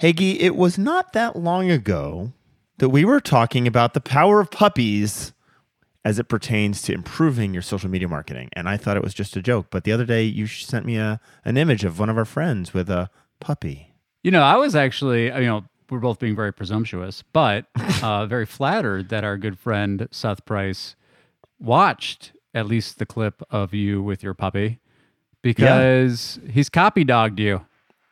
Gyi, it was not that long ago that we were talking about the power of puppies as it pertains to improving your social media marketing. And I thought it was just a joke. But the other day, you sent me a, an image of one of our friends with a puppy. You know, I was actually, you know, we're both being very presumptuous, but uh, very flattered that our good friend Seth Price watched at least the clip of you with your puppy because yeah. he's copy dogged you.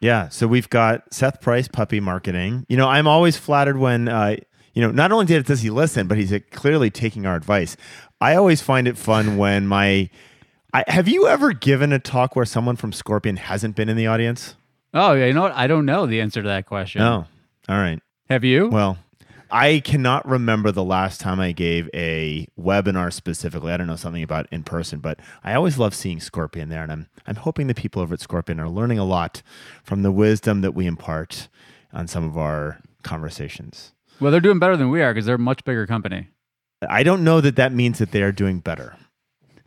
Yeah. So we've got Seth Price puppy marketing. You know, I'm always flattered when, uh, you know, not only did it does he listen, but he's uh, clearly taking our advice. I always find it fun when my. I, have you ever given a talk where someone from Scorpion hasn't been in the audience? Oh, you know what? I don't know the answer to that question. Oh, all right. Have you? Well, I cannot remember the last time I gave a webinar specifically. I don't know something about in person, but I always love seeing Scorpion there, and I'm I'm hoping the people over at Scorpion are learning a lot from the wisdom that we impart on some of our conversations. Well, they're doing better than we are because they're a much bigger company. I don't know that that means that they are doing better.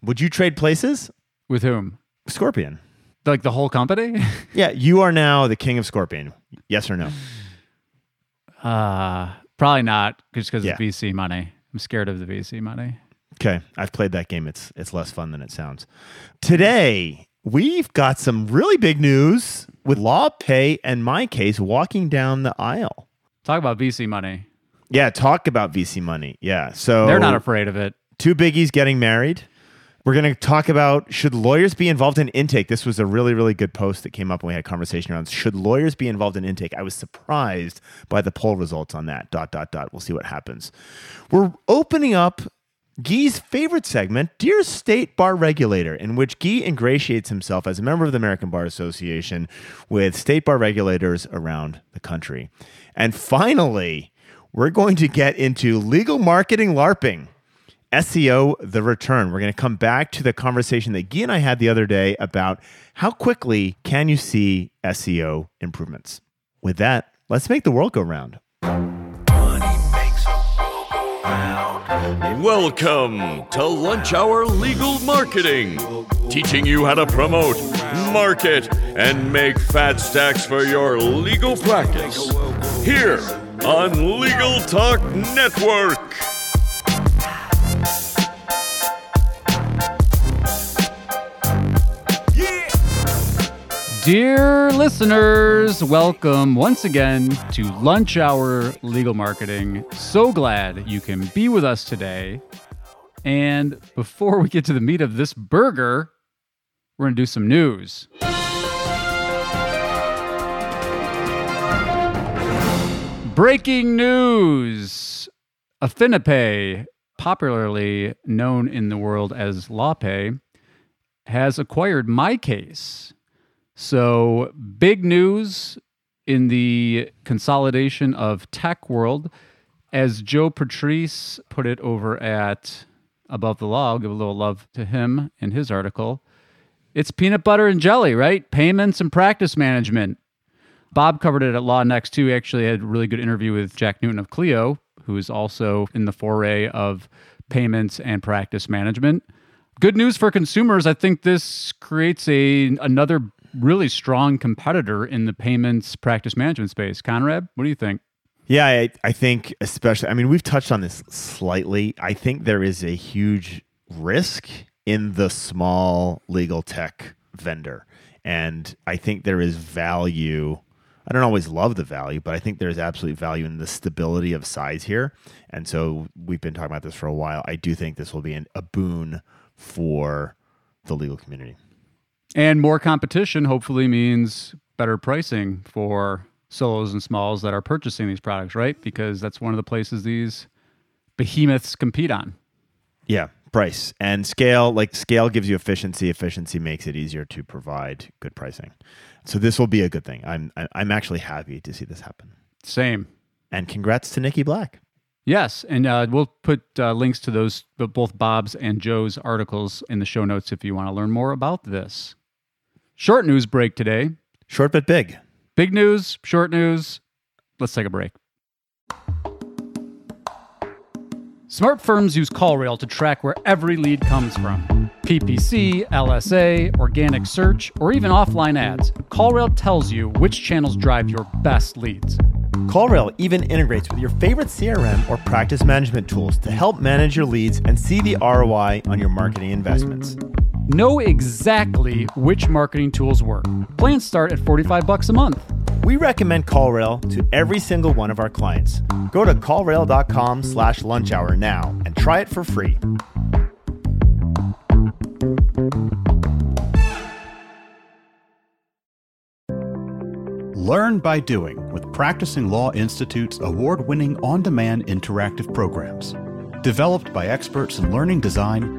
Would you trade places with whom? Scorpion. Like the whole company? yeah, you are now the king of Scorpion. Yes or no? Uh, probably not, just because yeah. of VC money. I'm scared of the VC money. Okay, I've played that game. It's it's less fun than it sounds. Today we've got some really big news with LawPay and MyCase walking down the aisle. Talk about VC money. Yeah, talk about VC money. Yeah, so they're not afraid of it. Two biggies getting married. We're going to talk about should lawyers be involved in intake. This was a really, really good post that came up when we had a conversation around should lawyers be involved in intake. I was surprised by the poll results on that. Dot dot dot. We'll see what happens. We're opening up Gyi's favorite segment, Dear State Bar Regulator, in which Gyi ingratiates himself as a member of the American Bar Association with state bar regulators around the country. And finally, we're going to get into legal marketing LARPing. SEO the return. We're going to come back to the conversation that Gyi and I had the other day about how quickly can you see SEO improvements. With that, let's make the world go round. Welcome to Lunch Hour Legal Marketing, teaching you how to promote, market, and make fat stacks for your legal practice. Here on Legal Talk Network. Dear listeners, welcome once again to Lunch Hour Legal Marketing. So glad you can be with us today. And before we get to the meat of this burger, we're going to do some news. Breaking news Affinipay, popularly known in the world as LawPay, has acquired MyCase so, big news in the consolidation of tech world. As Joe Patrice put it over at Above the Law, I'll give a little love to him in his article. It's peanut butter and jelly, right? Payments and practice management. Bob covered it at LawNext too. He actually had a really good interview with Jack Newton of Clio, who is also in the foray of payments and practice management. Good news for consumers. I think this creates a another really strong competitor in the payments practice management space. Conrad, what do you think? Yeah, I, I think especially, I mean, we've touched on this slightly. I think there is a huge risk in the small legal tech vendor. And I think there is value. I don't always love the value, but I think there's absolute value in the stability of size here. And so we've been talking about this for a while. I do think this will be an, a boon for the legal community. And more competition hopefully means better pricing for solos and smalls that are purchasing these products, right? Because that's one of the places these behemoths compete on. Yeah, price and scale. Like scale gives you efficiency. Efficiency makes it easier to provide good pricing. So this will be a good thing. I'm I'm actually happy to see this happen. Same. And congrats to Niki Black. Yes, and uh, we'll put uh, links to those both Bob's and Joe's articles in the show notes if you want to learn more about this. Short news break today. Short but big. Big news, short news. Let's take a break. Smart firms use CallRail to track where every lead comes from PPC, LSA, organic search, or even offline ads, CallRail tells you which channels drive your best leads. CallRail even integrates with your favorite CRM or practice management tools to help manage your leads and see the ROI on your marketing investments. Know exactly which marketing tools work. Plans start at 45 bucks a month. We recommend CallRail to every single one of our clients. Go to callrail.com slash lunch hour now and try it for free. Learn by doing with Practicing Law Institute's award winning on demand interactive programs. Developed by experts in learning design,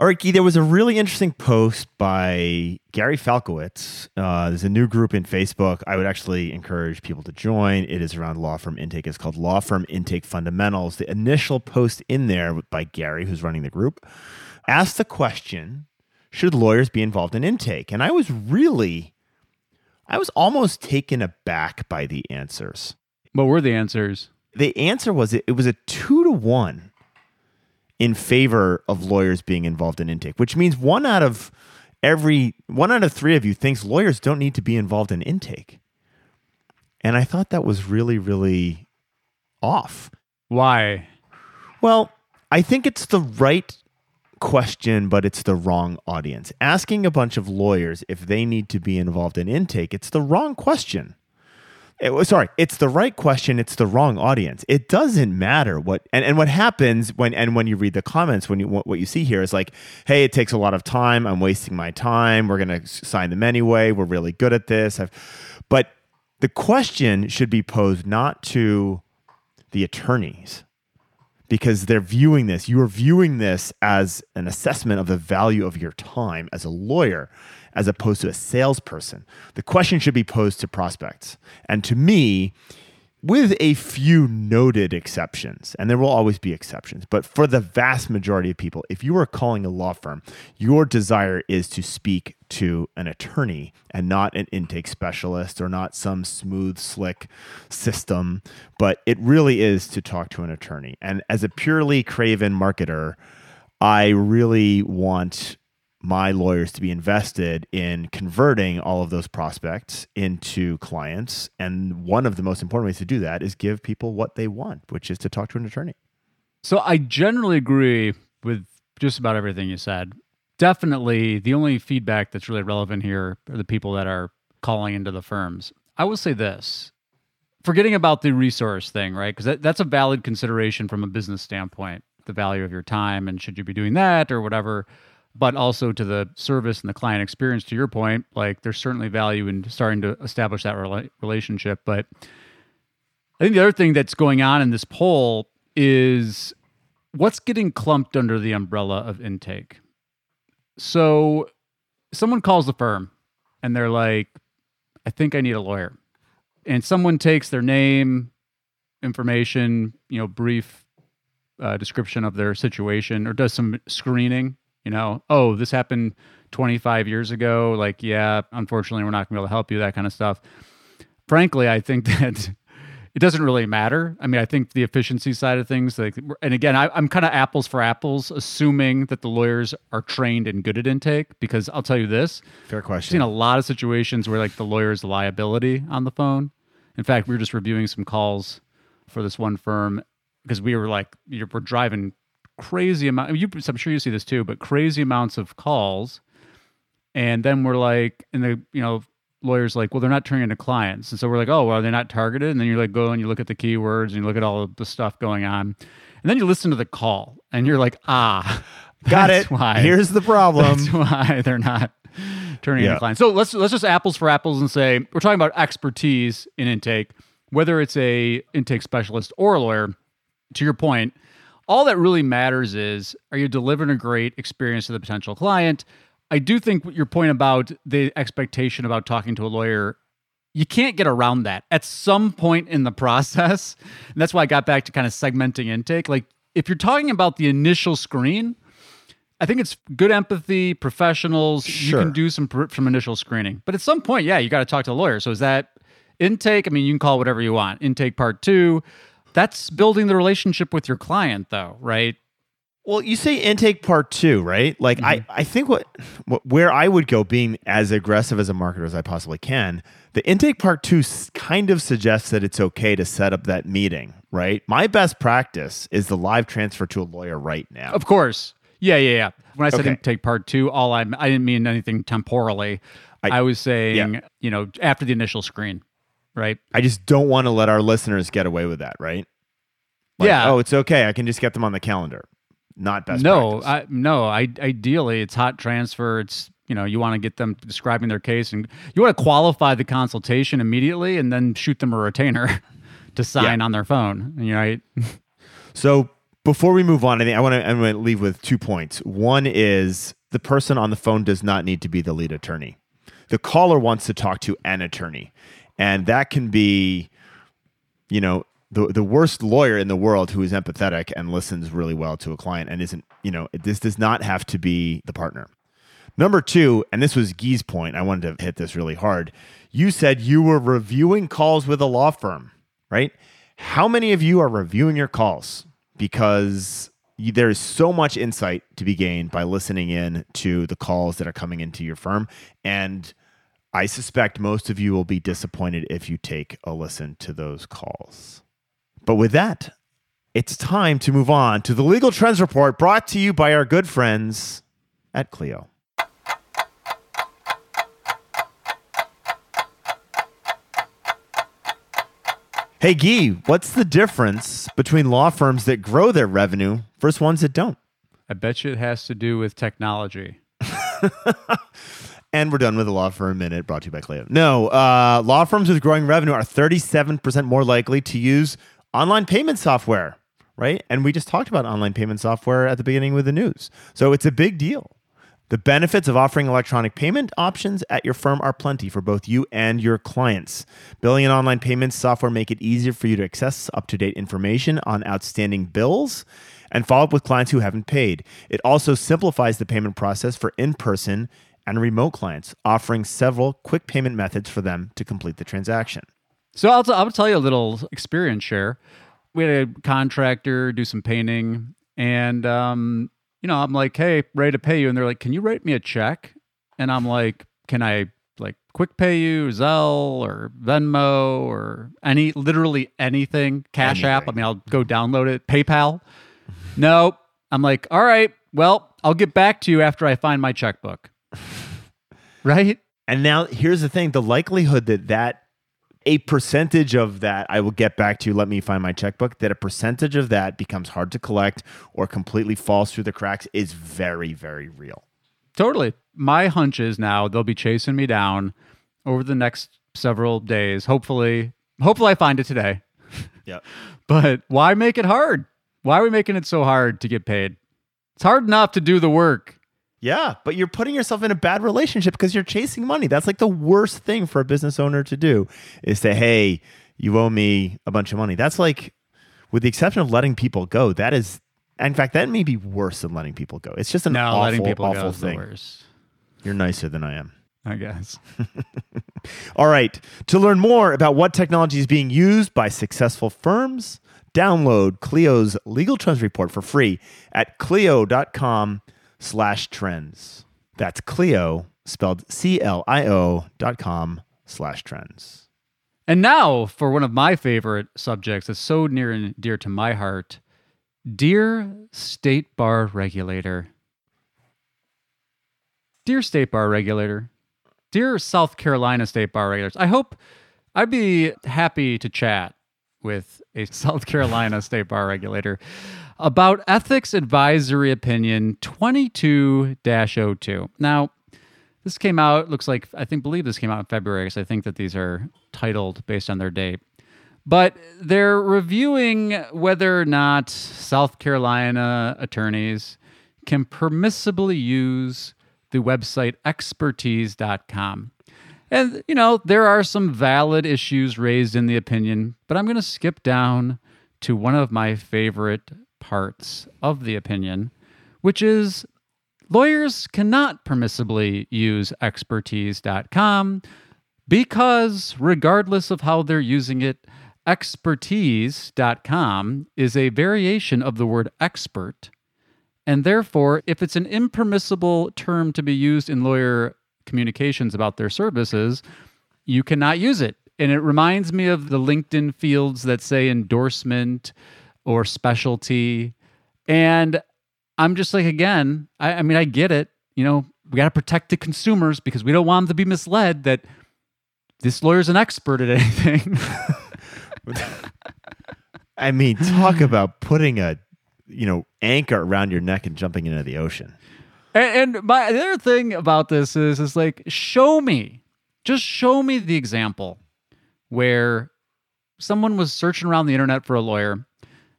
All right, Gyi, there was a really interesting post by Gary Falkowitz. Uh, there's a new group in Facebook. I would actually encourage people to join. It is around law firm intake. It's called Law Firm Intake Fundamentals. The initial post in there by Gary, who's running the group, asked the question Should lawyers be involved in intake? And I was really, I was almost taken aback by the answers. What were the answers? The answer was it, it was a two to one in favor of lawyers being involved in intake, which means one out of every one out of three of you thinks lawyers don't need to be involved in intake. And I thought that was really, really off. Why? Well, I think it's the right question, but it's the wrong audience. Asking a bunch of lawyers if they need to be involved in intake, it's the wrong question. Eh, it, sorry, it's the right question. It's the wrong audience. It doesn't matter what and, and what happens when and when you read the comments when you what you see here is like, hey, it takes a lot of time. I'm wasting my time. We're gonna sign them anyway. We're really good at this. I've, but the question should be posed not to the attorneys because they're viewing this. You are viewing this as an assessment of the value of your time as a lawyer as opposed to a salesperson. The question should be posed to prospects. And to me, with a few noted exceptions, and there will always be exceptions, but for the vast majority of people, if you are calling a law firm, your desire is to speak to an attorney and not an intake specialist or not some smooth, slick system, but it really is to talk to an attorney. And as a purely craven marketer, I really want my lawyers to be invested in converting all of those prospects into clients. And one of the most important ways to do that is give people what they want, which is to talk to an attorney. So I generally agree with just about everything you said. Definitely the only feedback that's really relevant here are the people that are calling into the firms. I will say this forgetting about the resource thing, right? Because that, that's a valid consideration from a business standpoint, the value of your time and should you be doing that or whatever but also to the service and the client experience to your point like there's certainly value in starting to establish that rela- relationship. But i think the other thing that's going on in this poll is what's getting clumped under the umbrella of intake. So someone calls the firm and they're like i think i need a lawyer. And someone takes their name information you know brief uh, description of their situation or does some screening you know, oh, this happened 25 years ago. Like, yeah, unfortunately, we're not going to be able to help you, that kind of stuff. Frankly, I think that it doesn't really matter. I mean, I think the efficiency side of things, like, and again, I, am kind of apples for apples, assuming that the lawyers are trained and good at intake. Because I'll tell you this, fair question. I've seen a lot of situations where like the lawyer's liability on the phone. In fact, we were just reviewing some calls for this one firm because we were like, we're driving crazy amount. You, I'm sure you see this too, but crazy amounts of calls, and then we're like, and the you know lawyers like, well, they're not turning into clients, and so we're like, oh, well, they're they not targeted? And then you're like go and you look at the keywords and you look at all of the stuff going on, and then you listen to the call, and you're like, ah, got it. Why here's the problem? That's why they're not turning yeah. into clients. So let's let's just apples for apples and say we're talking about expertise in intake, whether it's a intake specialist or a lawyer. To your point, all that really matters is are you delivering a great experience to the potential client? I do think your point about the expectation about talking to a lawyer, you can't get around that at some point in the process. And that's why I got back to kind of segmenting intake. Like if you're talking about the initial screen, I think it's good empathy, professionals. Sure. You can do some some initial screening, but at some point, yeah, you got to talk to a lawyer. So is that intake? I mean, you can call it whatever you want. Intake part two. That's building the relationship with your client, though, right? Well, you say intake part two, right? Like I, mm-hmm. I think what, what where I would go, being as aggressive as a marketer as I possibly can, the intake part two kind of suggests that it's okay to set up that meeting, right? My best practice is the live transfer to a lawyer right now. Of course. Yeah, yeah, yeah. When I said Okay. intake part two, all I I didn't mean anything temporally. I, I- was saying, yeah. you know, after the initial screen, right? I just don't want to let our listeners get away with that, right? Like, Yeah. Oh, it's okay. I can just get them on the calendar. Not best no. I, no. I, ideally, it's hot transfer. It's you know, you want to get them describing their case, and you want to qualify the consultation immediately, and then shoot them a retainer to sign on their phone. You know, right? So before we move on, I think I want to I want to leave with two points. One is the person on the phone does not need to be the lead attorney. The caller wants to talk to an attorney, and that can be, you know, the the worst lawyer in the world who is empathetic and listens really well to a client and isn't, you know, this does not have to be the partner. Number two, and this was Gyi's point, I wanted to hit this really hard. You said you were reviewing calls with a law firm, right? How many of you are reviewing your calls? Because there is so much insight to be gained by listening in to the calls that are coming into your firm. And I suspect most of you will be disappointed if you take a listen to those calls. But with that, it's time to move on to the Legal Trends Report brought to you by our good friends at Clio. Hey, Gyi, what's the difference between law firms that grow their revenue versus ones that don't? I bet you it has to do with technology. And we're done with the law firm minute brought to you by Clio. No, uh, law firms with growing revenue are 37% more likely to use online payment software, right? And we just talked about online payment software at the beginning with the news. So it's a big deal. The benefits of offering electronic payment options at your firm are plenty for both you and your clients. Billing and online payments software make it easier for you to access up-to-date information on outstanding bills and follow up with clients who haven't paid. It also simplifies the payment process for in-person and remote clients, offering several quick payment methods for them to complete the transaction. So I'll, t- I'll tell you a little experience share. We had a contractor do some painting, and um, you know, I'm like, "Hey, ready to pay you," and they're like, "Can you write me a check?" And I'm like, "Can I like quick pay you, Zelle or Venmo or any literally anything, Cash App? I mean, I'll go download it, PayPal." no, I'm like, "All right, well, I'll get back to you after I find my checkbook." Right? And now here's the thing the likelihood that that a percentage of that I will get back to you, let me find my checkbook, that a percentage of that becomes hard to collect or completely falls through the cracks is very, very real. Totally. My hunch is now they'll be chasing me down over the next several days. Hopefully, hopefully I find it today. Yeah. But why make it hard? Why are we making it so hard to get paid? It's hard enough to do the work. Yeah, but you're putting yourself in a bad relationship because you're chasing money. That's like the worst thing for a business owner to do is say, hey, you owe me a bunch of money. That's like, with the exception of letting people go, that is, in fact, that may be worse than letting people go. It's just an No, awful, letting people awful go is the thing. worst. You're nicer than I am. I guess. All right. To learn more about what technology is being used by successful firms, download Clio's Legal Trends Report for free at clio.com slash trends. That's Clio, spelled C-L-I-O dot com slash trends. And now for one of my favorite subjects that's so near and dear to my heart. Dear State Bar Regulator. Dear State Bar Regulator. Dear South Carolina State Bar Regulators. I hope I'd be happy to chat with a South Carolina State Bar Regulator about Ethics Advisory Opinion 22 02. Now, this came out, looks like, I think, believe this came out in February because I think that these are titled based on their date. But they're reviewing whether or not South Carolina attorneys can permissibly use the website expertise.com. And, you know, there are some valid issues raised in the opinion, but I'm going to skip down to one of my favorite parts of the opinion, which is lawyers cannot permissibly use expertise.com because, regardless of how they're using it, expertise.com is a variation of the word expert. And therefore, if it's an impermissible term to be used in lawyer communications about their services, you cannot use it. And it reminds me of the LinkedIn fields that say endorsement or specialty. And I'm just like, again, I, I mean, I get it. You know, we got to protect the consumers because we don't want them to be misled that this lawyer's an expert at anything. I mean, talk about putting a you know anchor around your neck and jumping into the ocean. And, and my the other thing about this is is like show me, just show me the example where someone was searching around the internet for a lawyer.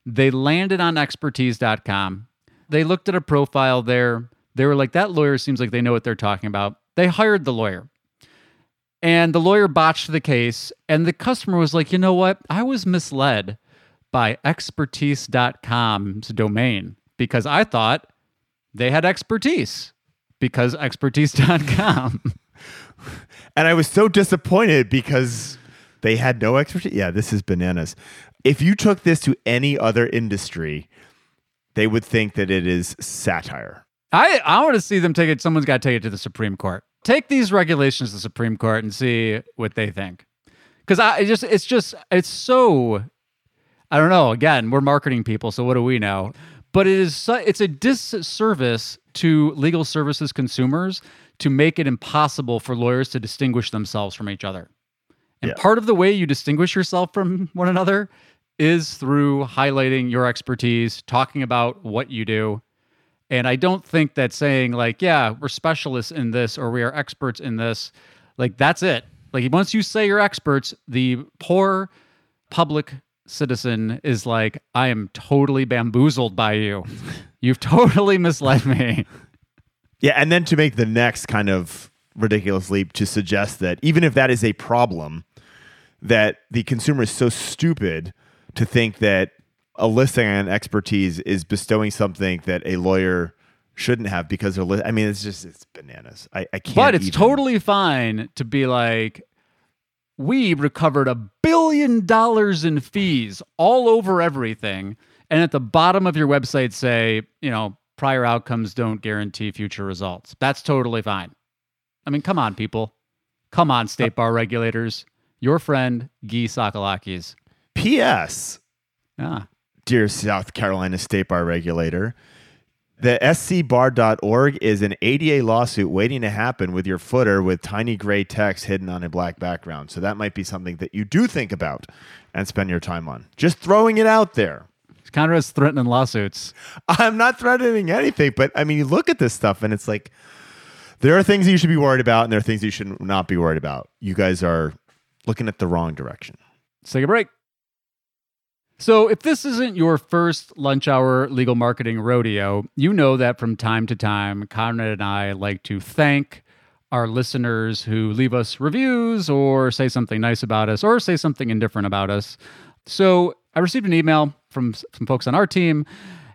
They landed on expertise.com. They looked at a profile there. They were like, that lawyer seems like they know what they're talking about. They hired the lawyer. And the lawyer botched the case. And the customer was like, you know what? I was misled by expertise.com's domain because I thought they had expertise because expertise.com. And I was so disappointed because they had no expertise. Yeah, this is bananas. If you took this to any other industry, they would think that it is satire. I, I want to see them take it. Someone's got to take it to the Supreme Court. Take these regulations to the Supreme Court and see what they think. Because I it just it's just it's so I don't know. Again, we're marketing people, so what do we know? But it is it's a disservice to legal services consumers to make it impossible for lawyers to distinguish themselves from each other. And Yeah. part of the way you distinguish yourself from one another is through highlighting your expertise, talking about what you do. And I don't think that saying like, yeah, we're specialists in this or we are experts in this, like that's it. Like once you say you're experts, the poor public citizen is like, I am totally bamboozled by you. You've totally misled me. Yeah, and then to make the next kind of ridiculous leap to suggest that even if that is a problem, that the consumer is so stupid to think that a listing on expertise is bestowing something that a lawyer shouldn't have because they're. Li- I mean, it's just it's bananas. I, I can't. But it's even- totally fine to be like, we recovered a billion dollars in fees all over everything. And at the bottom of your website, say, you know, prior outcomes don't guarantee future results. That's totally fine. I mean, come on, people. Come on, state bar regulators. Your friend, Gyi Tsakalakis. P.S. Ah, dear South Carolina State Bar regulator, the scbar.org is an ADA lawsuit waiting to happen with your footer with tiny gray text hidden on a black background. So that might be something that you do think about and spend your time on. Just throwing it out there. Conrad's threatening lawsuits. I'm not threatening anything, but I mean, you look at this stuff and it's like there are things you should be worried about and there are things you should not be worried about. You guys are looking at the wrong direction. Let's take a break. So, if this isn't your first lunch hour legal marketing rodeo, you know that from time to time, Conrad and I like to thank our listeners who leave us reviews or say something nice about us or say something indifferent about us. So, I received an email from some folks on our team,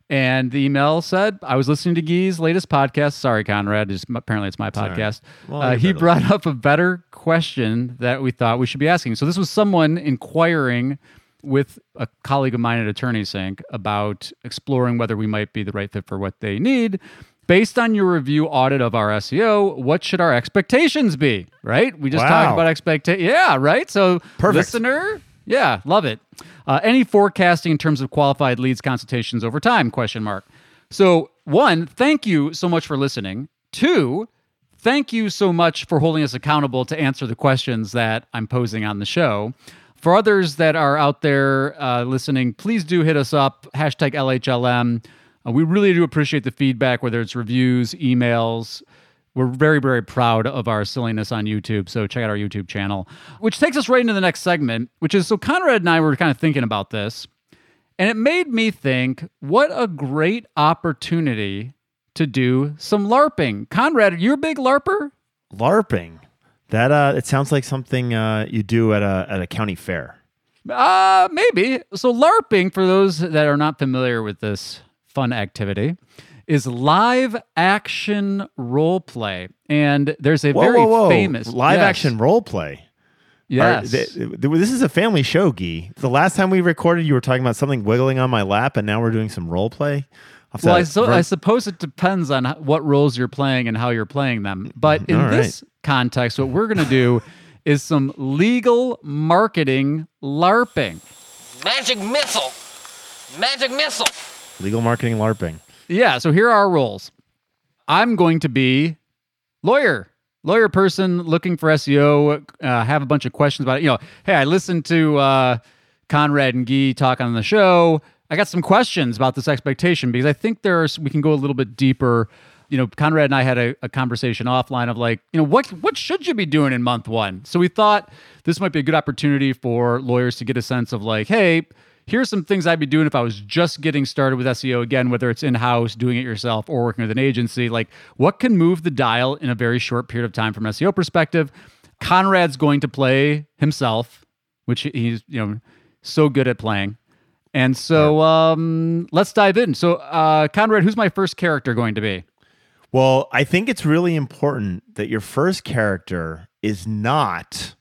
and the email said, I was listening to Gyi's latest podcast. Sorry, Conrad. It's, apparently, it's my podcast. Well, uh, he brought up a better question that we thought we should be asking. So, this was someone inquiring with a colleague of mine at AttorneySync about exploring whether we might be the right fit for what they need. Based on your review audit of our SEO, what should our expectations be? Right? We just Wow. talked about expectation. Yeah, right. So, Perfect. listener, yeah, love it. Uh, any forecasting in terms of qualified leads consultations over time? Question mark. So, one, thank you so much for listening. Two, thank you so much for holding us accountable to answer the questions that I'm posing on the show. For others that are out there uh, listening, please do hit us up, hashtag LHLM. Uh, we really do appreciate the feedback, whether it's reviews, emails. We're very, very proud of our silliness on YouTube. So check out our YouTube channel, which takes us right into the next segment, which is so Conrad and I were kind of thinking about this. And it made me think what a great opportunity to do some LARPing. Conrad, you're a big LARPer? LARPing. That uh it sounds like something uh you do at a at a county fair. Uh maybe. So LARPing, for those that are not familiar with this fun activity, is live action role play. And there's a Whoa, very whoa, whoa. famous live Yes. action role play. Are- Yes. th- th- this is a family show, Gyi. The last time we recorded, you were talking about something wiggling on my lap, and now we're doing some role play. I'll have to Well, I, so, I suppose it depends on what roles you're playing and how you're playing them. But in All right. this context, what we're going to do is some legal marketing LARPing. Magic missile! Magic missile! legal marketing LARPing. Yeah, so here are our roles. I'm going to be lawyer, lawyer person looking for SEO, uh, have a bunch of questions about it. You know, hey, I listened to uh, Conrad and Gyi talk on the show. I got some questions about this expectation because I think there's we can go a little bit deeper. You know, Conrad and I had a, a conversation offline of like, you know, what what should you be doing in month one? So we thought this might be a good opportunity for lawyers to get a sense of like, hey, here's some things I'd be doing if I was just getting started with SEO again, whether it's in house, doing it yourself, or working with an agency. Like, what can move the dial in a very short period of time from an SEO perspective? Conrad's going to play himself, which he's you know so good at playing. And so um, let's dive in. So, uh, Conrad, who's my first character going to be? Well, I think it's really important that your first character is not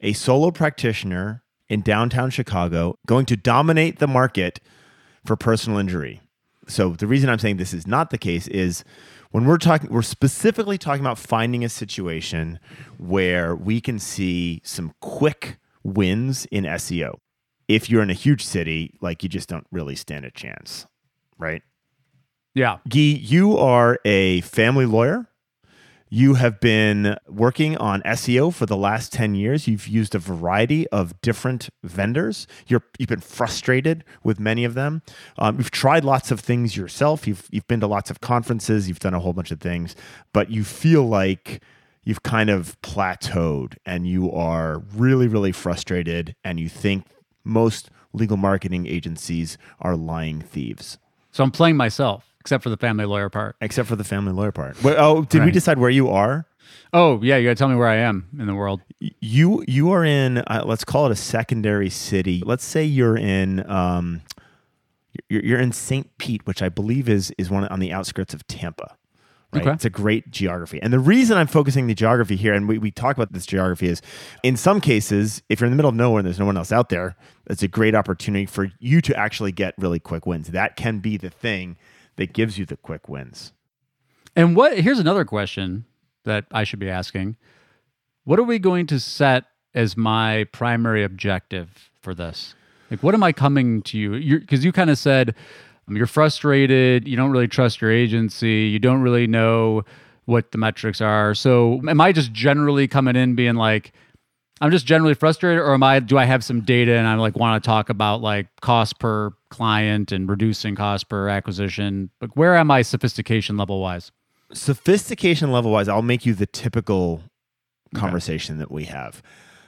a solo practitioner in downtown Chicago going to dominate the market for personal injury. So the reason I'm saying this is not the case is when we're talking we're specifically talking about finding a situation where we can see some quick wins in SEO. If you're in a huge city, like you just don't really stand a chance, right? Yeah. Gyi, you are a family lawyer. You have been working on SEO for the last 10 years. You've used a variety of different vendors. You're, you've been frustrated with many of them. Um, you've tried lots of things yourself. You've, you've been to lots of conferences. You've done a whole bunch of things, but you feel like you've kind of plateaued and you are really, really frustrated and you think most legal marketing agencies are lying thieves So I'm playing myself, except for the family lawyer part. except for the family lawyer part. Oh, did we decide where you are? Oh, yeah. You got to tell me where I am in the world. You you are in. Uh, let's call it a secondary city. Let's say you're in. Um, you're, you're in St. Pete, which I believe is is one on the outskirts of Tampa. Right? Okay. It's a great geography. And the reason I'm focusing the geography here, and we, we talk about this geography, is in some cases, if you're in the middle of nowhere and there's no one else out there, it's a great opportunity for you to actually get really quick wins. That can be the thing that gives you the quick wins. And what? Here's another question that I should be asking. What are we going to set as my primary objective for this? Like, what am I coming to you? Because you kind of said um, you're frustrated. You don't really trust your agency. You don't really know what the metrics are. So, am I just generally coming in being like, I'm just generally frustrated, or am I? Do I have some data and I like want to talk about like cost per client and reducing cost per acquisition? Like, where am I sophistication level wise? sophistication level wise, I'll make you the typical conversation that we have.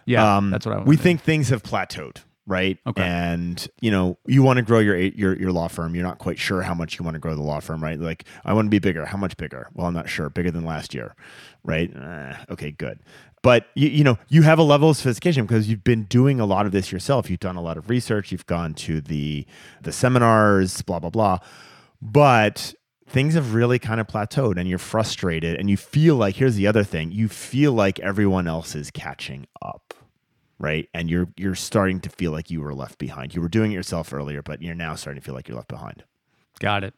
Yeah, Um, that's what I want. We think things have plateaued, right? Okay. And you know, you want to grow your your your law firm. You're not quite sure how much you want to grow the law firm, right? Like, I want to be bigger. How much bigger? Well, I'm not sure. Bigger than last year, right? Uh, okay, good. But you, you know, you have a level of sophistication because you've been doing a lot of this yourself. You've done a lot of research. You've gone to the the seminars, blah blah blah. But things have really kind of plateaued and you're frustrated and you feel like here's the other thing you feel like everyone else is catching up right and you're you're starting to feel like you were left behind you were doing it yourself earlier but you're now starting to feel like you're left behind Got it.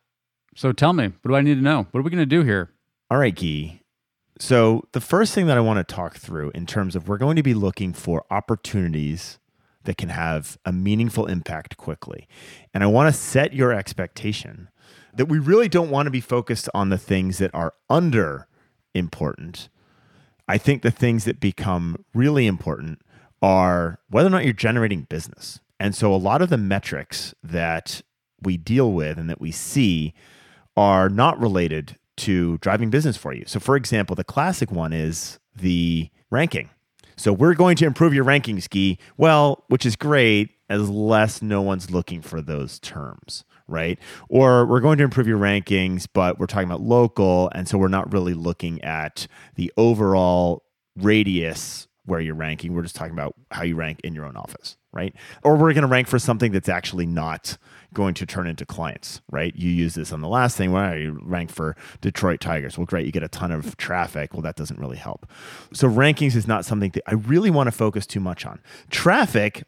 So tell me, what do I need to know? What are we going to do here? all right Gyi. So the first thing that i want to talk through in terms of we're going to be looking for opportunities that can have a meaningful impact quickly and i want to set your expectation that we really don't want to be focused on the things that are under important. I think the things that become really important are whether or not you're generating business. And so a lot of the metrics that we deal with and that we see are not related to driving business for you. So, for example, the classic one is the ranking. So, we're going to improve your ranking ski. Well, which is great as less no one's looking for those terms, right? Or we're going to improve your rankings, but we're talking about local. And so we're not really looking at the overall radius where you're ranking. We're just talking about how you rank in your own office, right? Or we're going to rank for something that's actually not going to turn into clients, right? You use this on the last thing where you rank for Detroit Tigers. Well, great, you get a ton of traffic. Well, that doesn't really help. So rankings is not something that I really want to focus too much on. Traffic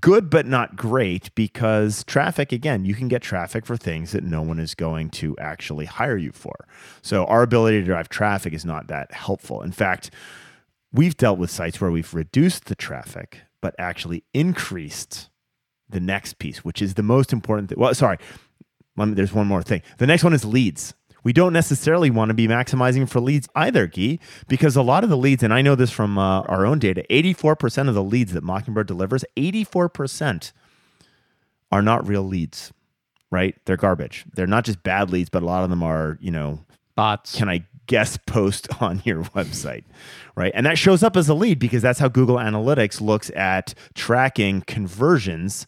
good but not great because traffic again you can get traffic for things that no one is going to actually hire you for so our ability to drive traffic is not that helpful in fact we've dealt with sites where we've reduced the traffic but actually increased the next piece which is the most important thing well sorry me, there's one more thing the next one is leads we don't necessarily want to be maximizing for leads either, Gyi, because a lot of the leads, and I know this from uh, our own data, 84% of the leads that Mockingbird delivers, 84% are not real leads, right? They're garbage. They're not just bad leads, but a lot of them are, you know, bots. Can I guest post on your website, right? And that shows up as a lead because that's how Google Analytics looks at tracking conversions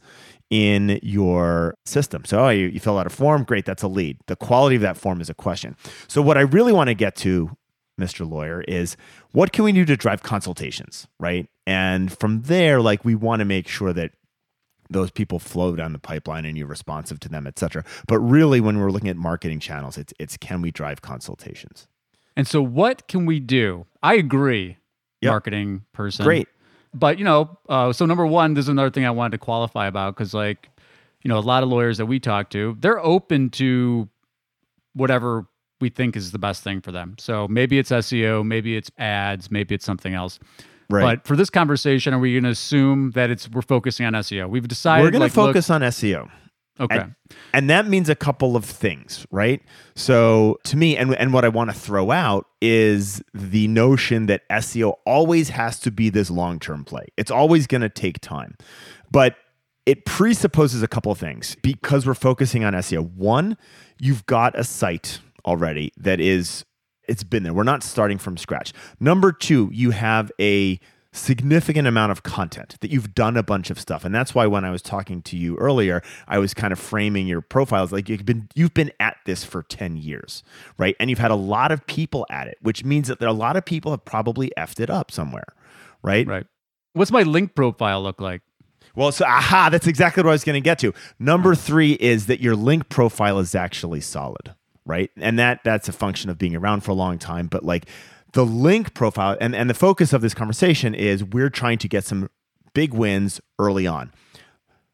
in your system. So, oh, you, you fill out a form, great, that's a lead. The quality of that form is a question. So, what I really want to get to, Mr. Lawyer, is what can we do to drive consultations, right? And from there, like we want to make sure that those people flow down the pipeline and you're responsive to them, et cetera. But really, when we're looking at marketing channels, it's it's can we drive consultations? And so, what can we do? I agree, yep. marketing person. Great but you know, uh, so number one, there's another thing I wanted to qualify about because, like, you know, a lot of lawyers that we talk to, they're open to whatever we think is the best thing for them. So maybe it's SEO, maybe it's ads, maybe it's something else. Right. But for this conversation, are we going to assume that it's we're focusing on SEO? We've decided we're going like, to focus look, on SEO. Okay. And, and, that means a couple of things, right? So to me, and, and what I want to throw out is the notion that SEO always has to be this long term play. It's always going to take time. But it presupposes a couple of things because we're focusing on SEO. One, you've got a site already that is, it's been there. We're not starting from scratch. Number two, you have a significant amount of content that you've done a bunch of stuff and that's why when i was talking to you earlier i was kind of framing your profiles like you've been you've been at this for 10 years right and you've had a lot of people at it which means that there a lot of people have probably effed it up somewhere right right what's my link profile look like well, so aha, that's exactly what I was going to get to. Number three is that your link profile is actually solid, right? And that that's a function of being around for a long time. But like the link profile and, and the focus of this conversation is we're trying to get some big wins early on.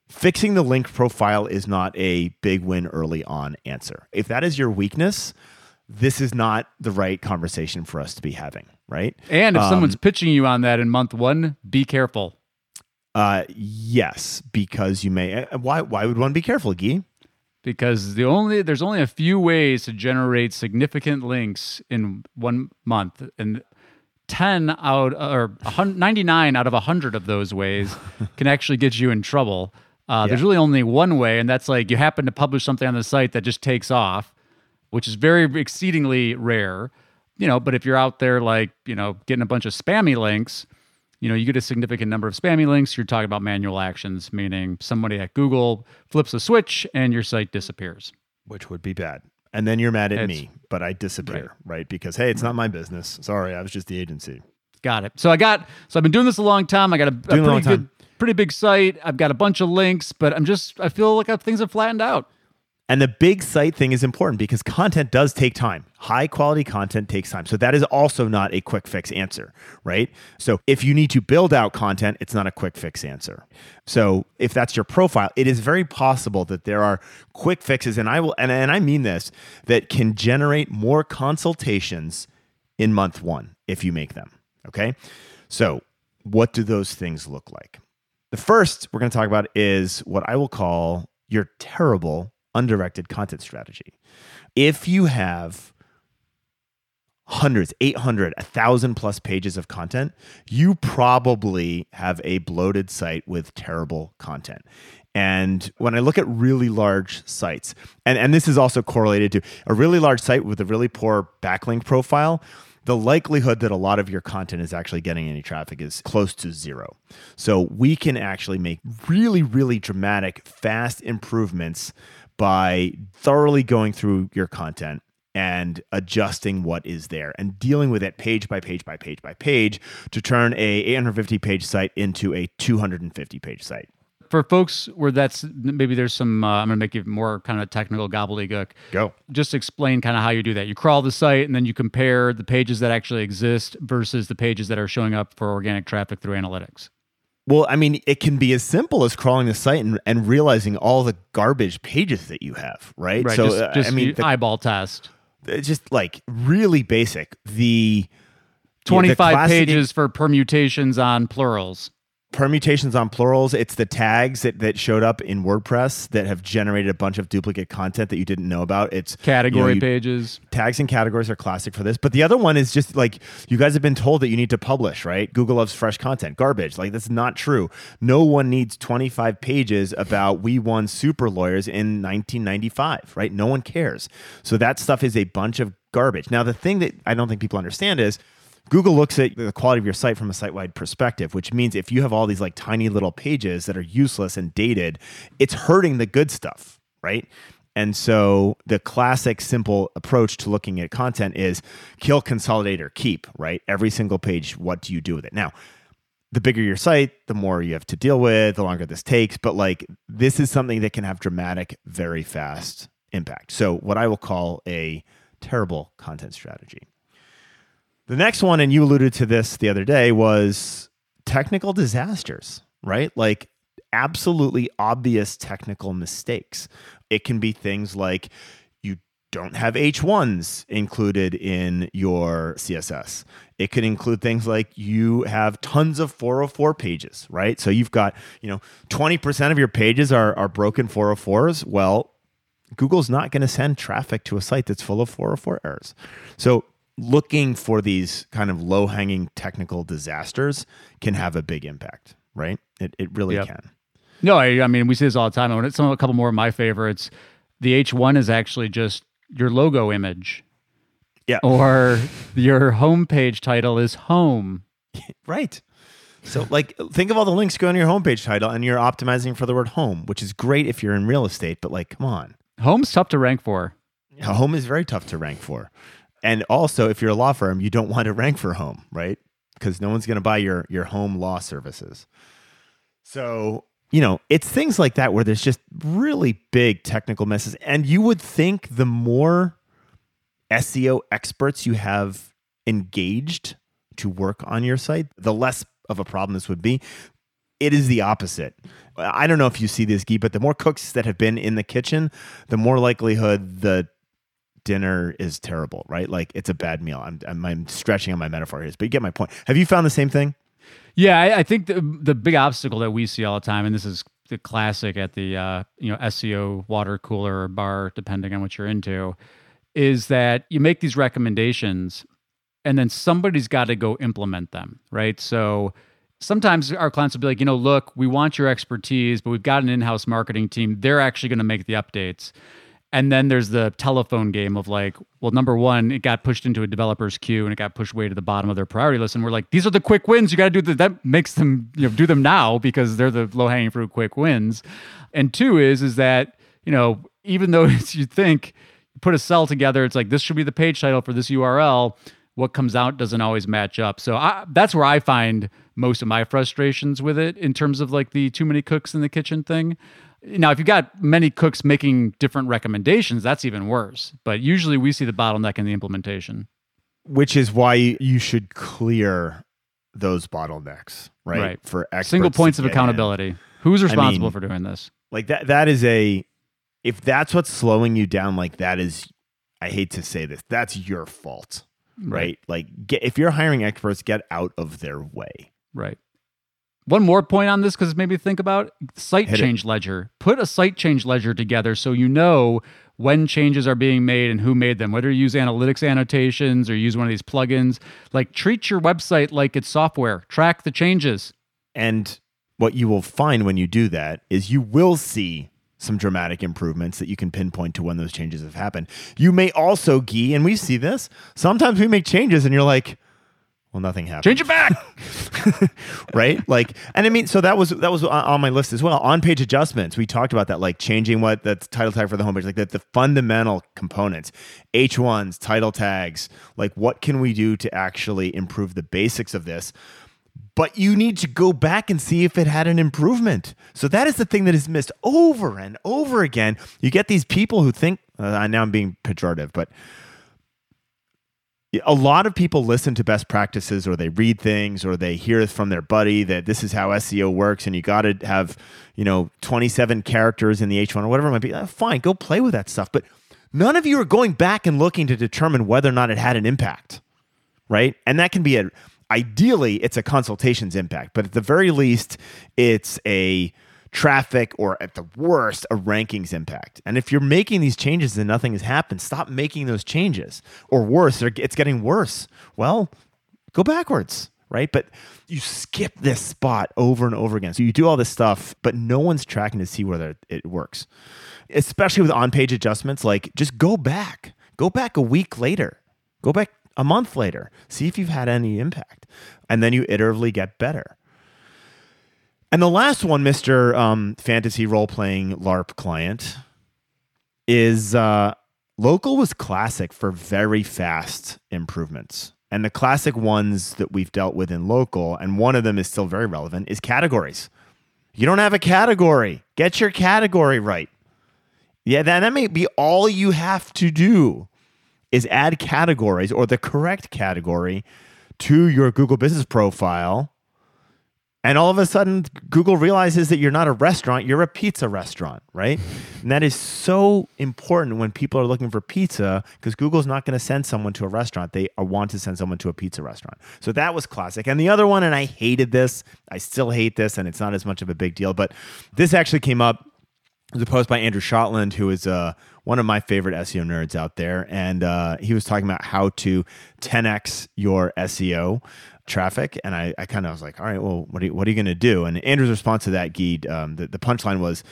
Fixing the link profile is not a big win early on answer. If that is your weakness, this is not the right conversation for us to be having, right? And if um, someone's pitching you on that in month one, be careful. Uh, yes, because you may. Uh, why? Why would one be careful, Gyi? Because the only there's only a few ways to generate significant links in one month and 10 out or 99 out of 100 of those ways can actually get you in trouble uh, yeah. there's really only one way and that's like you happen to publish something on the site that just takes off which is very exceedingly rare you know but if you're out there like you know getting a bunch of spammy links you know, you get a significant number of spammy links, you're talking about manual actions, meaning somebody at Google flips a switch and your site disappears. Which would be bad. And then you're mad at it's, me, but I disappear, right. right? Because hey, it's not my business. Sorry, I was just the agency. Got it. So I got so I've been doing this a long time. I got a, a pretty good pretty big site. I've got a bunch of links, but I'm just I feel like things have flattened out. And the big site thing is important because content does take time. High quality content takes time. So that is also not a quick fix answer, right? So if you need to build out content, it's not a quick fix answer. So if that's your profile, it is very possible that there are quick fixes and I will and, and I mean this that can generate more consultations in month 1 if you make them, okay? So what do those things look like? The first we're going to talk about is what I will call your terrible undirected content strategy. If you have hundreds, 800, 1,000 plus pages of content, you probably have a bloated site with terrible content. And when I look at really large sites, and, and this is also correlated to a really large site with a really poor backlink profile, the likelihood that a lot of your content is actually getting any traffic is close to zero. So we can actually make really, really dramatic, fast improvements by thoroughly going through your content and adjusting what is there and dealing with it page by page by page by page to turn a 850 page site into a 250 page site. For folks where that's maybe there's some uh, i'm going to make it more kind of technical gobbledygook. Go. Just explain kind of how you do that. You crawl the site and then you compare the pages that actually exist versus the pages that are showing up for organic traffic through analytics well, I mean, it can be as simple as crawling the site and, and realizing all the garbage pages that you have, right? right so, just, uh, just I mean, the, eyeball test just like really basic. The 25 the classic- pages for permutations on plurals. Permutations on plurals. It's the tags that, that showed up in WordPress that have generated a bunch of duplicate content that you didn't know about. It's Category you know, you- pages. tags and categories are classic for this. But the other one is just like you guys have been told that you need to publish, right? Google loves fresh content. Garbage. Like that's not true. No one needs 25 pages about we won super lawyers in 1995, right? No one cares. So that stuff is a bunch of garbage. Now the thing that I don't think people understand is Google looks at the quality of your site from a site wide perspective, which means if you have all these like tiny little pages that are useless and dated, it's hurting the good stuff, right? And so the classic simple approach to looking at content is kill, consolidate, or keep, right? Every single page, what do you do with it? Now, the bigger your site, the more you have to deal with, the longer this takes. But like this is something that can have dramatic, very fast impact. So, what I will call a terrible content strategy. The next one, and you alluded to this the other day, was technical disasters, right? Like absolutely obvious technical mistakes. It can be things like you don't have H1s included in your CSS. It could include things like you have tons of 404 pages, right? So you've got, you know, 20% of your pages are, are broken 404s. Well, Google's not going to send traffic to a site that's full of 404 errors. So looking for these kind of low hanging technical disasters can have a big impact, right? It, it really Yep. can. No, I, I mean we see this all the time. And it's some a couple more of my favorites. The H1 is actually just your logo image, Yeah. or your homepage title is home. Right. So, like, think of all the links going to your homepage title and you're optimizing for the word home, which is great if you're in real estate, but like, come on. Home's tough to rank for. Home is very tough to rank for. And also, if you're a law firm, you don't want to rank for home, right? Because no one's going to buy your, your home law services. So, you know, it's things like that where there's just really big technical messes. And you would think the more SEO experts you have engaged to work on your site, the less of a problem this would be. It is the opposite. I don't know if you see this, Gyi, but the more cooks that have been in the kitchen, the more likelihood the dinner is terrible, right? Like it's a bad meal. I'm, I'm, I'm stretching on my metaphor here, but you get my point. Have you found the same thing? Yeah, I, I think the the big obstacle that we see all the time, and this is the classic at the uh, you know SEO water cooler or bar, depending on what you're into, is that you make these recommendations, and then somebody's got to go implement them, right? So sometimes our clients will be like, you know, look, we want your expertise, but we've got an in-house marketing team. They're actually going to make the updates. And then there's the telephone game of like, well, number one, it got pushed into a developer's queue and it got pushed way to the bottom of their priority list. And we're like, these are the quick wins. You got to do that. That makes them, you know, do them now because they're the low hanging fruit quick wins. And two is, is that, you know, even though you think you put a cell together, it's like, this should be the page title for this URL. What comes out doesn't always match up. So I, that's where I find most of my frustrations with it in terms of like the too many cooks in the kitchen thing. Now, if you've got many cooks making different recommendations, that's even worse. But usually we see the bottleneck in the implementation. Which is why you should clear those bottlenecks, right? Right. For experts Single points of get in. accountability. Who's responsible mean- for doing this? Like that that is a if that's what's slowing you down like that is I hate to say this, that's your fault. Right? Like get if you're hiring experts, get out of their way. Right. One more point on this because it made me think about site Hit it. change ledger. Put a site change ledger together so you know when changes are being made and who made them. Whether you use analytics annotations or use one of these plugins, like treat your website like it's software. Track the changes. And what you will find when you do that is you will see some dramatic improvements that you can pinpoint to when those changes have happened. You may also, Gee, and we see this, sometimes we make changes and you're like, well, nothing happened. Change it back. right? Like, and I mean, so that was that was on- on my list as well. On page adjustments, we talked about that, like changing what the title tag for the homepage, like the, the fundamental components, H ones, title tags. Like, what can we do to actually improve the basics of this? But you need to go back and see if it had an improvement. So that is the thing that is missed over and over again. You get these people who think, uh, now I'm being pejorative, but a lot of people listen to best practices or they read things or they hear from their buddy that this is how SEO works and you got to have, you know, 27 characters in the H1 or whatever it might be. Uh, fine, go play with that stuff. But none of you are going back and looking to determine whether or not it had an impact, right? And that can be a, ideally, it's a consultations impact, but at the very least, it's a, traffic or at the worst a rankings impact. And if you're making these changes and nothing has happened stop making those changes. Or worse it's getting worse. Well go backwards right? But you skip this spot over and over again. So you do all this stuff but no one's tracking to see whether it works. Especially with on-page adjustments like just go back. Go back a week later. Go back a month later. See if you've had any impact. And then you iteratively get better and the last one, Mr. Um, fantasy role playing LARP client, is uh, local was classic for very fast improvements. And the classic ones that we've dealt with in local, and one of them is still very relevant, is categories. You don't have a category. Get your category right. Yeah, that, that may be all you have to do is add categories or the correct category to your Google business profile and all of a sudden, Google realizes that you're not a restaurant, you're a pizza restaurant, right? And that is so important when people are looking for pizza because Google's not going to send someone to a restaurant. They want to send someone to a pizza restaurant. So that was classic. And the other one, and I hated this, I still hate this, and it's not as much of a big deal, but this actually came up. It was a post by Andrew Shotland, who is uh, one of my favorite SEO nerds out there. And uh, he was talking about how to 10x your SEO traffic. And I, I kind of was like, all right, well, what are you, what are you going to do? And Andrew's response to that, Geed, um, the, the punchline was,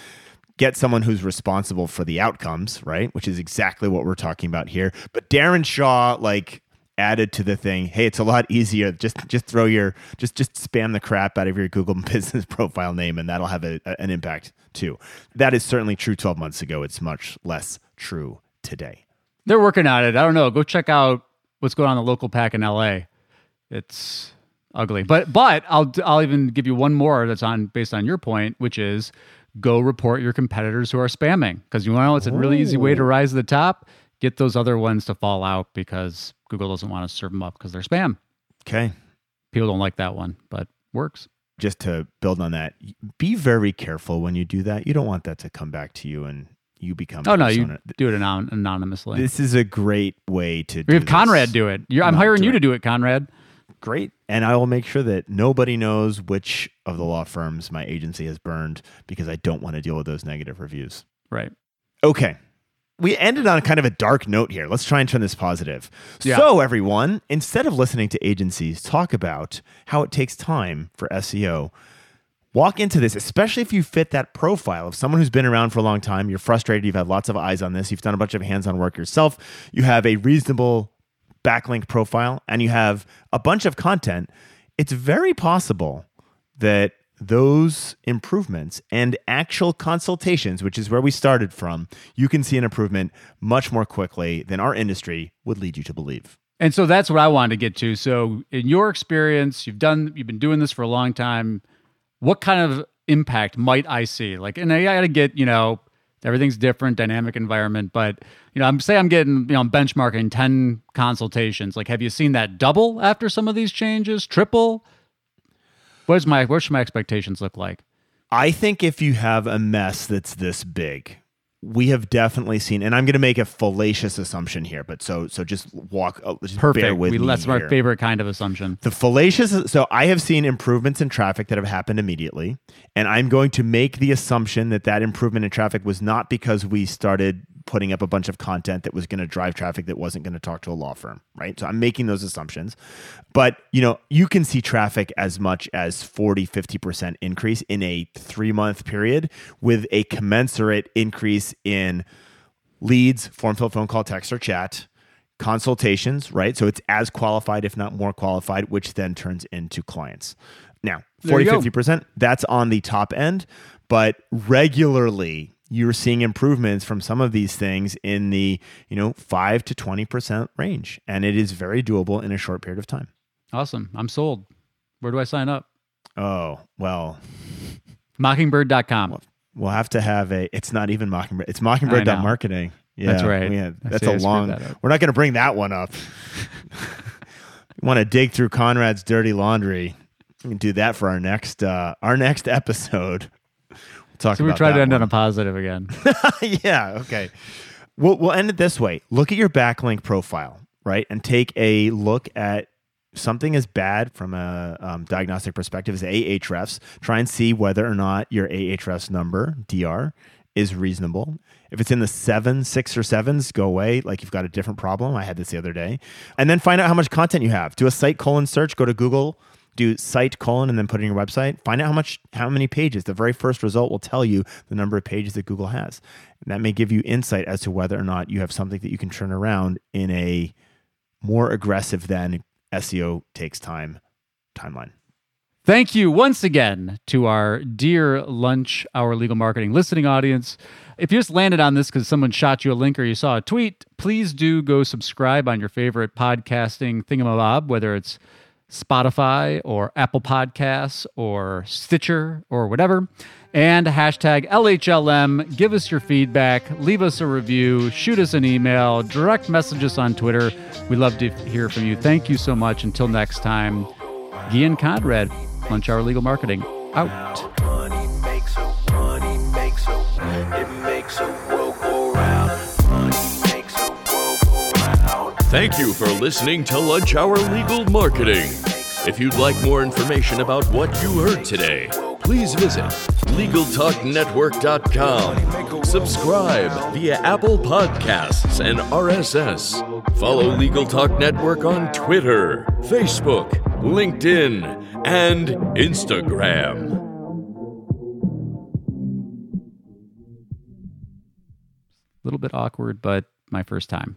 get someone who's responsible for the outcomes, right? Which is exactly what we're talking about here. But Darren Shaw, like, added to the thing hey it's a lot easier just just throw your just just spam the crap out of your google business profile name and that'll have a, an impact too that is certainly true 12 months ago it's much less true today They're working on it. I don't know. Go check out what's going on in the local pack in LA. It's ugly. But but I'll I'll even give you one more that's on based on your point, which is go report your competitors who are spamming because you know it's a really easy way to oh. rise to the top. Get those other ones to fall out because Google doesn't want to serve them up because they're spam. okay People don't like that one, but works. just to build on that be very careful when you do that you don't want that to come back to you and you become Oh no, you do it anon- anonymously. this is a great way to we do have Conrad do it. You're, I'm hiring you to do it, Conrad. great and i will make sure that nobody knows which of the law firms my agency has burned because i don't want to deal with those negative reviews Right. okay we ended on kind of a dark note here let's try and turn this positive Yeah. so everyone instead of listening to agencies talk about how it takes time for seo walk into this, especially if you fit that profile of someone who's been around for a long time. You're frustrated. You've had lots of eyes on this. You've done a bunch of hands on work yourself. You have a reasonable backlink profile and you have a bunch of content. It's very possible that those improvements and actual consultations, which is where we started from, you can see an improvement much more quickly than our industry would lead you to believe. And so that's what I wanted to get to. So, in your experience, you've done, you've been doing this for a long time. What kind of impact might I see? Like, and I got to get, you know, everything's different, dynamic environment. But you know, I'm say I'm getting, you know, I'm benchmarking ten consultations. Like, have you seen that double after some of these changes? Triple? What's my what should my expectations look like? I think if you have a mess that's this big, we have definitely seen, and I'm going to make a fallacious assumption here, but so so just walk, uh, just bear Perfect. with We, me that's my here. favorite kind of assumption. The fallacious. So I have seen improvements in traffic that have happened immediately, and I'm going to make the assumption that that improvement in traffic was not because we started putting up a bunch of content that was going to drive traffic that wasn't going to talk to a law firm, right? So I'm making those assumptions. But, you know, you can see traffic as much as 40, 50% increase in a 3-month period with a commensurate increase in leads, form fill, phone call, text or chat, consultations, right? So it's as qualified if not more qualified, which then turns into clients. Now, There 40, you go. 50%, that's on the top end, but regularly you're seeing improvements from some of these things in the, you know, 5 to 20% range, and it is very doable in a short period of time. Awesome. I'm sold. Where do I sign up? Oh, well, Mockingbird.com. we'll have to have a it's not even Mockingbird. It's mockingbird.marketing. Yeah, That's right. Yeah, that's a long. that. We're not going to bring that one up. want to dig through Conrad's dirty laundry? We can do that for our next uh our next episode. Talk So we tried to end one. on a positive again. yeah. Okay. We'll we'll end it this way. Look at your backlink profile, right, and take a look at something as bad from a um, diagnostic perspective as Ahrefs. Try and see whether or not your Ahrefs number (DR) is reasonable. If it's in the seven, six, or sevens, go away. Like you've got a different problem. I had this the other day, and then find out how much content you have. Do a site colon search. Go to Google do site colon and then put in your website find out how much how many pages. The very first result will tell you the number of pages that google has. And that may give you insight as to whether or not you have something that you can turn around in a more aggressive than seo takes time timeline. Thank you once again to our dear Lunch Hour Legal Marketing listening audience. If you just landed on this because someone shot you a link or you saw a tweet, please do go subscribe on your favorite podcasting thingamabob, whether it's Spotify or Apple Podcasts or Stitcher or whatever. And hashtag LHLM. Give us your feedback, leave us a review, shoot us an email, direct message us on Twitter. We love to hear from you. Thank you so much. Until next time, Gian Conrad, Lunch Hour Legal Marketing, out. Thank you for listening to Lunch Hour Legal Marketing. If you'd like more information about what you heard today, please visit LegalTalkNetwork.com. Subscribe via Apple Podcasts and RSS. Follow Legal Talk Network on Twitter, Facebook, LinkedIn, and Instagram. A little bit awkward, but my first time.